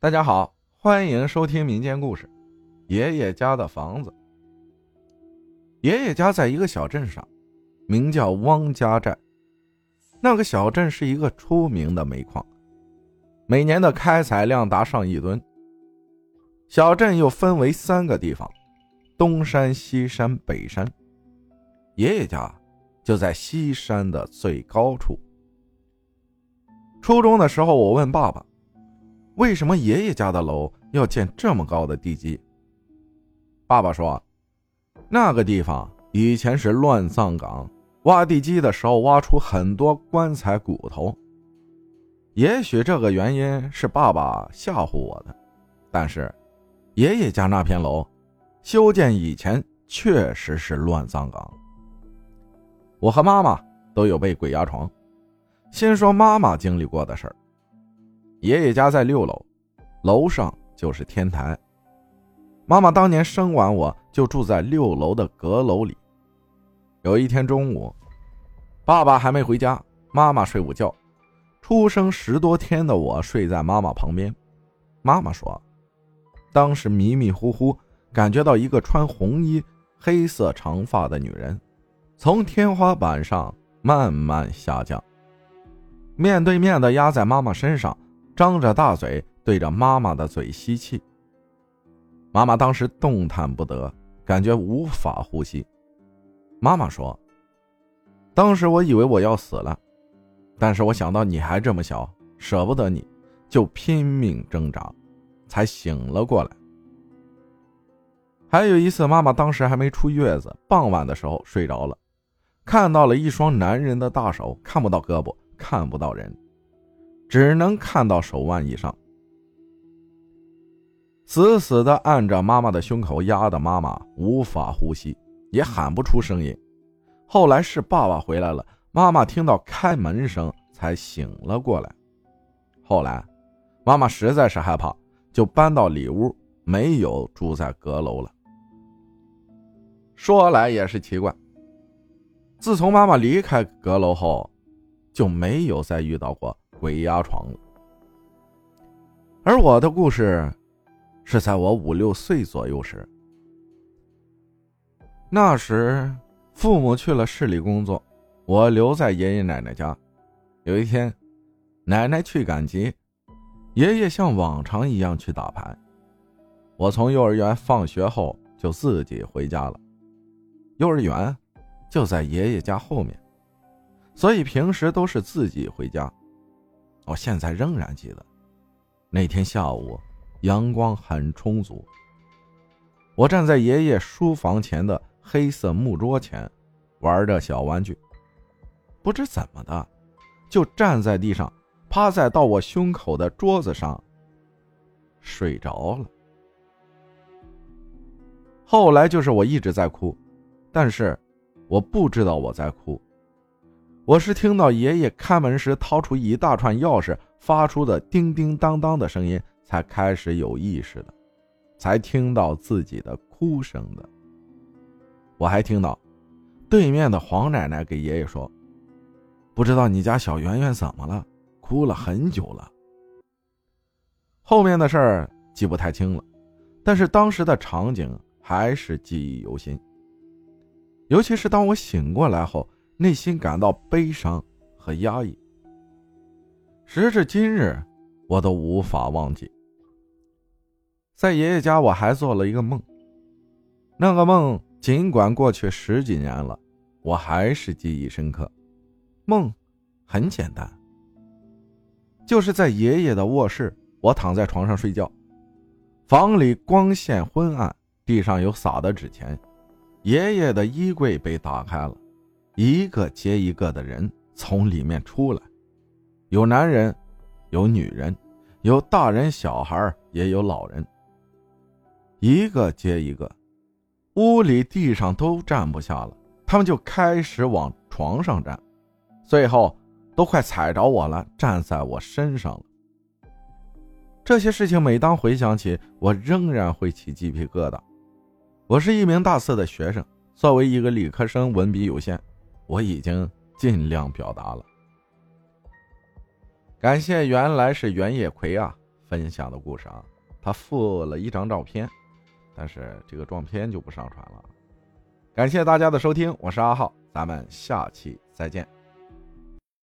大家好，欢迎收听民间故事《爷爷家的房子》。爷爷家在一个小镇上，名叫汪家寨。那个小镇是一个出名的煤矿，每年的开采量达上亿吨。小镇又分为三个地方：东山、西山、北山。爷爷家就在西山的最高处。初中的时候，我问爸爸。为什么爷爷家的楼要建这么高的地基？爸爸说，那个地方以前是乱葬岗，挖地基的时候挖出很多棺材骨头。也许这个原因是爸爸吓唬我的，但是爷爷家那片楼修建以前确实是乱葬岗。我和妈妈都有被鬼压床。先说妈妈经历过的事儿。爷爷家在六楼，楼上就是天台。妈妈当年生完我就住在六楼的阁楼里。有一天中午，爸爸还没回家，妈妈睡午觉。出生十多天的我睡在妈妈旁边。妈妈说，当时迷迷糊糊感觉到一个穿红衣、黑色长发的女人，从天花板上慢慢下降，面对面的压在妈妈身上。张着大嘴对着妈妈的嘴吸气，妈妈当时动弹不得，感觉无法呼吸。妈妈说：“当时我以为我要死了，但是我想到你还这么小，舍不得你，就拼命挣扎，才醒了过来。”还有一次，妈妈当时还没出月子，傍晚的时候睡着了，看到了一双男人的大手，看不到胳膊，看不到人。只能看到手腕以上，死死的按着妈妈的胸口，压的妈妈无法呼吸，也喊不出声音。后来是爸爸回来了，妈妈听到开门声才醒了过来。后来，妈妈实在是害怕，就搬到里屋，没有住在阁楼了。说来也是奇怪，自从妈妈离开阁楼后，就没有再遇到过。鬼压床了，而我的故事是在我五六岁左右时。那时父母去了市里工作，我留在爷爷奶奶家。有一天，奶奶去赶集，爷爷像往常一样去打牌。我从幼儿园放学后就自己回家了。幼儿园就在爷爷家后面，所以平时都是自己回家。我现在仍然记得，那天下午阳光很充足。我站在爷爷书房前的黑色木桌前，玩着小玩具。不知怎么的，就站在地上，趴在到我胸口的桌子上睡着了。后来就是我一直在哭，但是我不知道我在哭。我是听到爷爷开门时掏出一大串钥匙发出的叮叮当当的声音，才开始有意识的，才听到自己的哭声的。我还听到对面的黄奶奶给爷爷说：“不知道你家小圆圆怎么了，哭了很久了。”后面的事儿记不太清了，但是当时的场景还是记忆犹新。尤其是当我醒过来后。内心感到悲伤和压抑，时至今日，我都无法忘记。在爷爷家，我还做了一个梦。那个梦尽管过去十几年了，我还是记忆深刻。梦很简单，就是在爷爷的卧室，我躺在床上睡觉，房里光线昏暗，地上有撒的纸钱，爷爷的衣柜被打开了。一个接一个的人从里面出来，有男人，有女人，有大人小孩，也有老人。一个接一个，屋里地上都站不下了，他们就开始往床上站，最后都快踩着我了，站在我身上了。这些事情每当回想起，我仍然会起鸡皮疙瘩。我是一名大四的学生，作为一个理科生，文笔有限。我已经尽量表达了。感谢原来是袁叶葵啊分享的故事啊，他附了一张照片，但是这个照片就不上传了。感谢大家的收听，我是阿浩，咱们下期再见。